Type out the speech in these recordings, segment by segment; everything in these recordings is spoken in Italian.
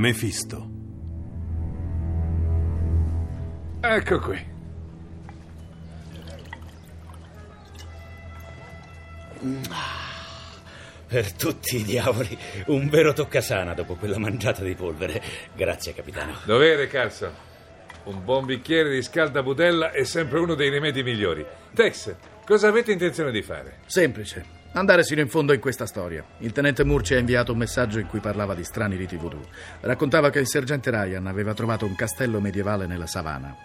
Mefisto. Ecco qui. Per tutti i diavoli, un vero toccasana dopo quella mangiata di polvere. Grazie, capitano. Dovere, Carson. Un buon bicchiere di scaldabudella è sempre uno dei rimedi migliori. Tex, cosa avete intenzione di fare? Semplice. Andare sino in fondo in questa storia. Il tenente Moore ci ha inviato un messaggio in cui parlava di strani riti voodoo. Raccontava che il sergente Ryan aveva trovato un castello medievale nella savana.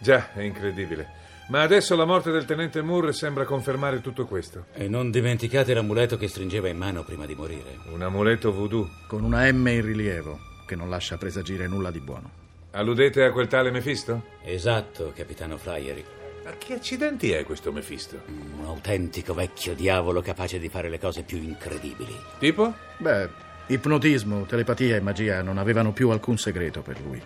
Già, è incredibile. Ma adesso la morte del tenente Moore sembra confermare tutto questo. E non dimenticate l'amuleto che stringeva in mano prima di morire. Un amuleto voodoo. Con una M in rilievo, che non lascia presagire nulla di buono. Alludete a quel tale Mefisto? Esatto, capitano Flyeri. Ma che accidenti è questo Mefisto? Un autentico vecchio diavolo capace di fare le cose più incredibili. Tipo? Beh, ipnotismo, telepatia e magia non avevano più alcun segreto per lui.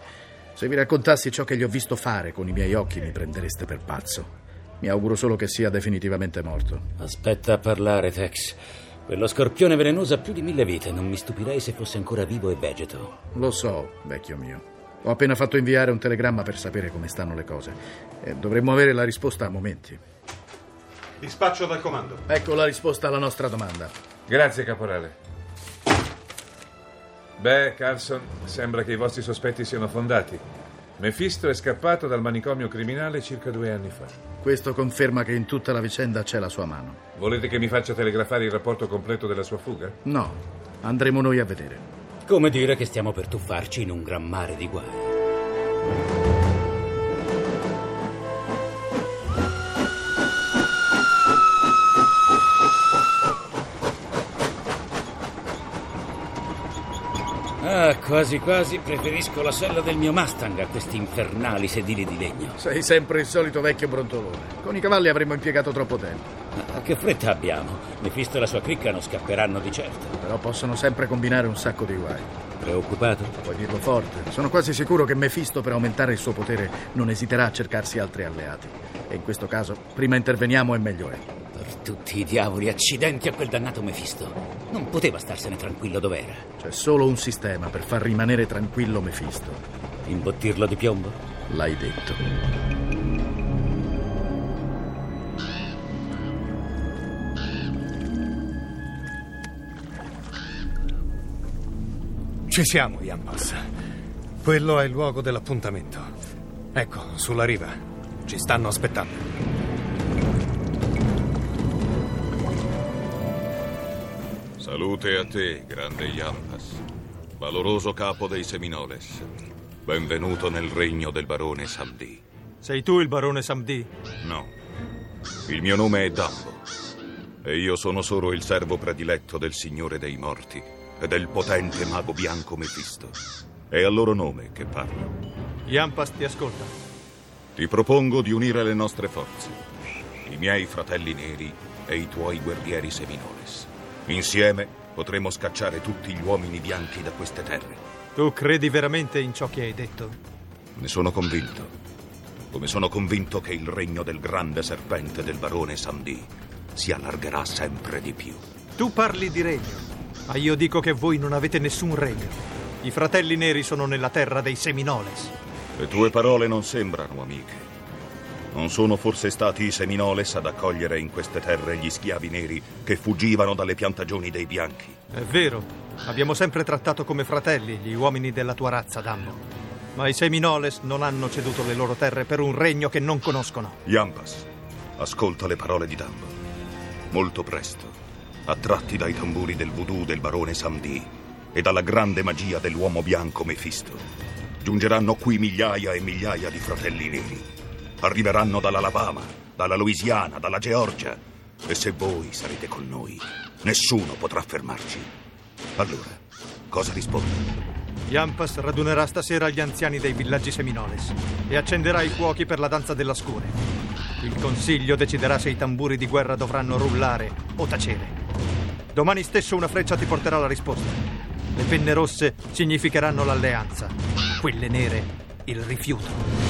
Se vi raccontassi ciò che gli ho visto fare con i miei occhi mi prendereste per pazzo. Mi auguro solo che sia definitivamente morto. Aspetta a parlare, Tex. Quello scorpione velenoso ha più di mille vite. Non mi stupirei se fosse ancora vivo e vegeto. Lo so, vecchio mio. Ho appena fatto inviare un telegramma per sapere come stanno le cose. E dovremmo avere la risposta a momenti. Dispaccio dal comando. Ecco la risposta alla nostra domanda. Grazie, caporale. Beh, Carson, sembra che i vostri sospetti siano fondati. Mefisto è scappato dal manicomio criminale circa due anni fa. Questo conferma che in tutta la vicenda c'è la sua mano. Volete che mi faccia telegrafare il rapporto completo della sua fuga? No, andremo noi a vedere. Come dire che stiamo per tuffarci in un gran mare di guai. Ah, quasi quasi preferisco la sella del mio Mustang a questi infernali sedili di legno. Sei sempre il solito vecchio brontolone. Con i cavalli avremmo impiegato troppo tempo. Ma che fretta abbiamo? Mefisto e la sua cricca non scapperanno di certo. Però possono sempre combinare un sacco di guai. Preoccupato? Puoi dirlo forte. Sono quasi sicuro che Mefisto, per aumentare il suo potere, non esiterà a cercarsi altri alleati. E in questo caso, prima interveniamo e meglio è. Per tutti i diavoli, accidenti a quel dannato Mefisto. Non poteva starsene tranquillo dov'era. C'è solo un sistema per far rimanere tranquillo Mefisto. Imbottirlo di piombo? L'hai detto. Ci siamo, Yampas. Quello è il luogo dell'appuntamento. Ecco, sulla riva. Ci stanno aspettando. Salute a te, grande Yampas, valoroso capo dei Seminoles. Benvenuto nel regno del barone Samdi. Sei tu il barone Samdi? No, il mio nome è Dambo e io sono solo il servo prediletto del Signore dei Morti e del potente mago bianco Mefisto. È a loro nome che parlo. Yampas ti ascolta. Ti propongo di unire le nostre forze, i miei fratelli neri e i tuoi guerrieri Seminoles. Insieme potremo scacciare tutti gli uomini bianchi da queste terre. Tu credi veramente in ciò che hai detto? Ne sono convinto. Come sono convinto che il regno del grande serpente del barone Samdi si allargherà sempre di più. Tu parli di regno, ma io dico che voi non avete nessun regno. I fratelli neri sono nella terra dei Seminoles. Le tue parole non sembrano amiche. Non sono forse stati i Seminoles ad accogliere in queste terre gli schiavi neri che fuggivano dalle piantagioni dei bianchi? È vero, abbiamo sempre trattato come fratelli gli uomini della tua razza, Dambo. Ma i Seminoles non hanno ceduto le loro terre per un regno che non conoscono. Yampas, ascolta le parole di Dambo. Molto presto, attratti dai tamburi del voodoo del barone Samdi e dalla grande magia dell'uomo bianco Mefisto, giungeranno qui migliaia e migliaia di fratelli neri. Arriveranno dall'Alabama, dalla Louisiana, dalla Georgia E se voi sarete con noi, nessuno potrà fermarci. Allora, cosa risponde? Yampas radunerà stasera gli anziani dei villaggi Seminoles e accenderà i fuochi per la danza della scure. Il consiglio deciderà se i tamburi di guerra dovranno rullare o tacere. Domani stesso una freccia ti porterà la risposta. Le penne rosse significheranno l'alleanza, quelle nere il rifiuto.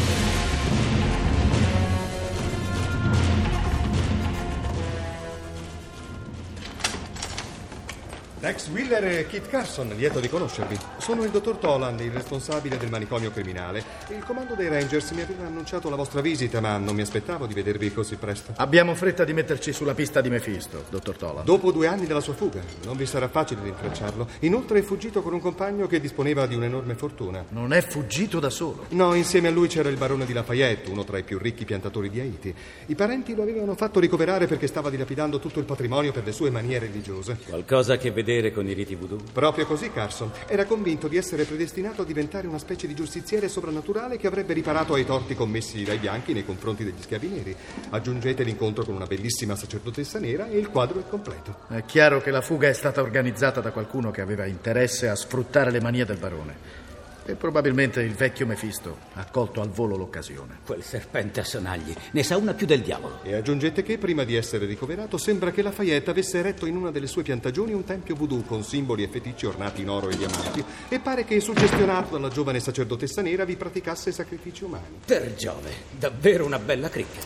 Tex Wheeler e Kit Carson, lieto di conoscervi. Sono il dottor Toland, il responsabile del manicomio criminale. Il comando dei Rangers mi aveva annunciato la vostra visita, ma non mi aspettavo di vedervi così presto. Abbiamo fretta di metterci sulla pista di Mephisto, dottor Toland. Dopo due anni dalla sua fuga, non vi sarà facile rintracciarlo. Inoltre è fuggito con un compagno che disponeva di un'enorme fortuna. Non è fuggito da solo. No, insieme a lui c'era il barone di Lafayette, uno tra i più ricchi piantatori di Haiti. I parenti lo avevano fatto ricoverare perché stava dilapidando tutto il patrimonio per le sue manie religiose. Qualcosa che vedere con i riti voodoo? Proprio così, Carson. Era convinto di essere predestinato a diventare una specie di giustiziere sovrannaturale che avrebbe riparato ai torti commessi dai bianchi nei confronti degli schiavi neri. Aggiungete l'incontro con una bellissima sacerdotessa nera e il quadro è completo. È chiaro che la fuga è stata organizzata da qualcuno che aveva interesse a sfruttare le manie del barone. E probabilmente il vecchio Mefisto ha colto al volo l'occasione. Quel serpente a sonagli ne sa una più del diavolo. E aggiungete che, prima di essere ricoverato, sembra che Lafayette avesse eretto in una delle sue piantagioni un tempio voodoo con simboli e feticci ornati in oro e diamanti. E pare che, suggestionato dalla giovane sacerdotessa nera, vi praticasse sacrifici umani. Per Giove, davvero una bella cricca.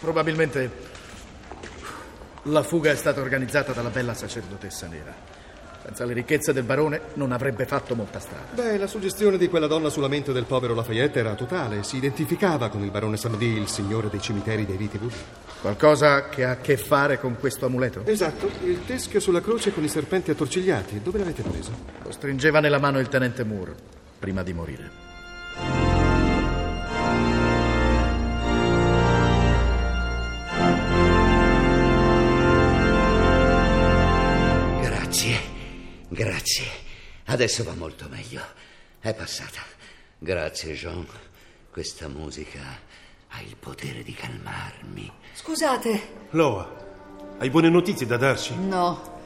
Probabilmente la fuga è stata organizzata dalla bella sacerdotessa nera. Senza le ricchezze del barone non avrebbe fatto molta strada. Beh, la suggestione di quella donna sulla mente del povero Lafayette era totale. Si identificava con il barone Samedi, il signore dei cimiteri dei riti voodoo. Qualcosa che ha a che fare con questo amuleto? Esatto, il teschio sulla croce con i serpenti attorcigliati. Dove l'avete preso? Lo stringeva nella mano il tenente Moore prima di morire. Grazie. Adesso va molto meglio. È passata. Grazie, Jean. Questa musica ha il potere di calmarmi. Scusate. Loa, hai buone notizie da darci? No,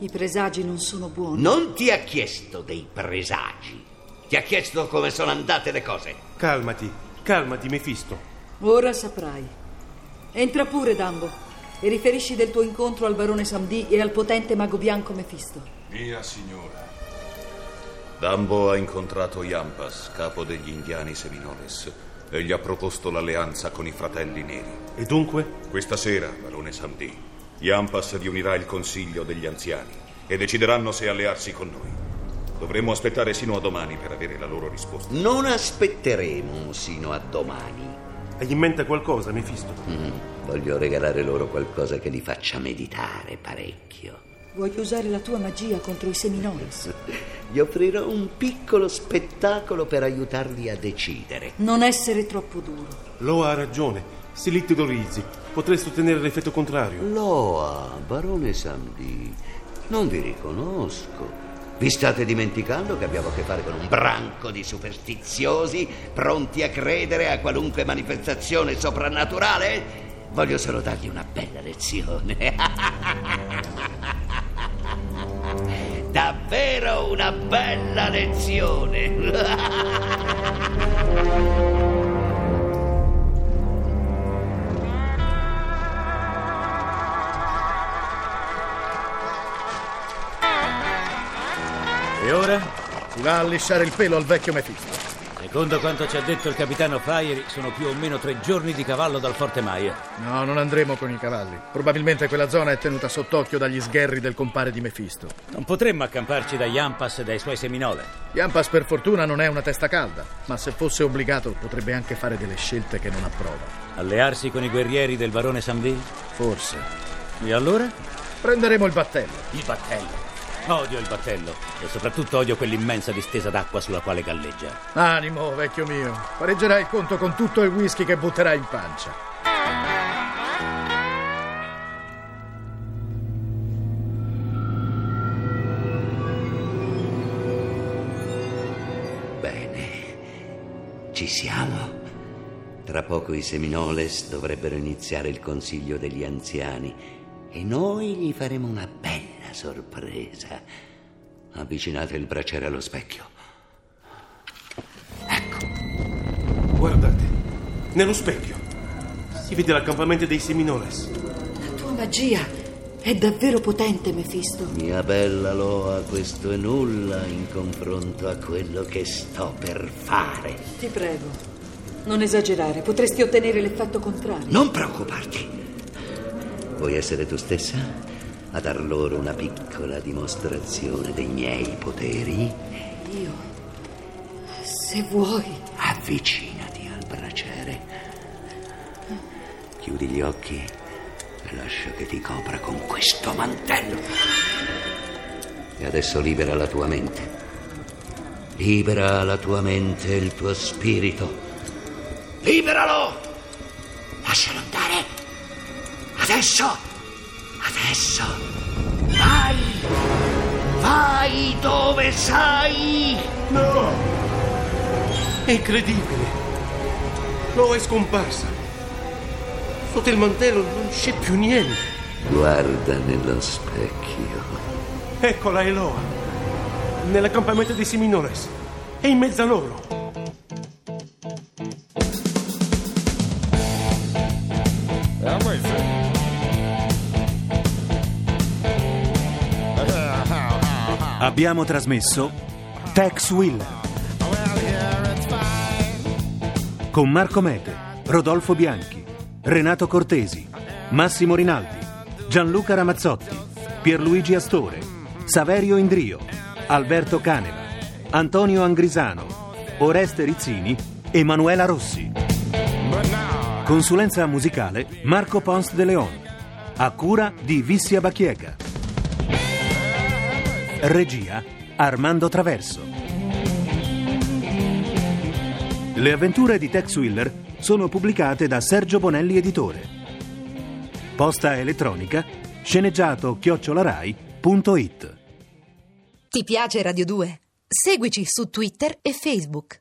i presagi non sono buoni. Non ti ha chiesto dei presagi. Ti ha chiesto come sono andate le cose. Calmati, calmati, Mefisto. Ora saprai. Entra pure, Dambo, e riferisci del tuo incontro al barone Samdi e al potente mago bianco Mefisto. Mia signora. Dambo ha incontrato Yampas, capo degli indiani Seminoles, e gli ha proposto l'alleanza con i fratelli neri. E dunque? Questa sera, barone Samdi, Yampas riunirà il consiglio degli anziani e decideranno se allearsi con noi. Dovremmo aspettare sino a domani per avere la loro risposta. Non aspetteremo sino a domani. Hai in mente qualcosa, Mefisto? Mm, voglio regalare loro qualcosa che li faccia meditare parecchio. Vuoi usare la tua magia contro i Seminoles? Gli offrirò un piccolo spettacolo per aiutarli a decidere. Non essere troppo duro. Loa ha ragione. Se li teorizzi, potresti ottenere l'effetto contrario. Loa, barone Samdi, non vi riconosco. Vi state dimenticando che abbiamo a che fare con un branco di superstiziosi pronti a credere a qualunque manifestazione soprannaturale? Voglio solo dargli una bella lezione. Davvero una bella lezione. E ora? Si va a lisciare il pelo al vecchio Mefisto. Secondo quanto ci ha detto il capitano Faieri, sono più o meno tre giorni di cavallo dal Forte Maia. No, non andremo con i cavalli. Probabilmente quella zona è tenuta sott'occhio dagli sgherri del compare di Mefisto. Non potremmo acamparci da Yampas e dai suoi seminole. Yampas per fortuna non è una testa calda, ma se fosse obbligato potrebbe anche fare delle scelte che non approva. Allearsi con i guerrieri del barone Samdi? Forse. E allora? Prenderemo il battello. Il battello. Odio il battello e soprattutto odio quell'immensa distesa d'acqua sulla quale galleggia. Animo, vecchio mio. Pareggerai il conto con tutto il whisky che butterai in pancia. Bene, ci siamo. Tra poco i Seminoles dovrebbero iniziare il consiglio degli anziani e noi gli faremo una bella sorpresa. Avvicinate il braciere allo specchio. Guardate, nello specchio si vede l'accampamento dei Seminoles. La tua magia è davvero potente, Mefisto. Mia bella Loa, questo è nulla in confronto a quello che sto per fare. Ti prego, non esagerare, potresti ottenere l'effetto contrario. Non preoccuparti. Vuoi essere tu stessa a dar loro una piccola dimostrazione dei miei poteri? Io, se vuoi. Avvicinati al braciere. Chiudi gli occhi e lascia che ti copra con questo mantello. E adesso libera la tua mente. Libera la tua mente e il tuo spirito. Liberalo! Lascialo andare. Adesso! Adesso! Vai! Vai dove sai! No! È incredibile! Lo è scomparsa. Sotto il mantello non c'è più niente. Guarda nello specchio. Eccola Eloa. Nell'accampamento dei Seminoles. È in mezzo a loro. Abbiamo trasmesso Tex Willer con Marco Mete, Rodolfo Bianchi, Renato Cortesi, Massimo Rinaldi, Gianluca Ramazzotti, Pierluigi Astore, Saverio Indrio, Alberto Caneva, Antonio Angrisano, Oreste Rizzini, Emanuela Rossi. Consulenza musicale Marco Pons de Leon. A cura di Vissia Bachiega. Regia Armando Traverso. Le avventure di Tex Willer sono pubblicate da Sergio Bonelli Editore. Posta elettronica sceneggiato chiocciolarai.it Ti piace Radio 2? Seguici su Twitter e Facebook.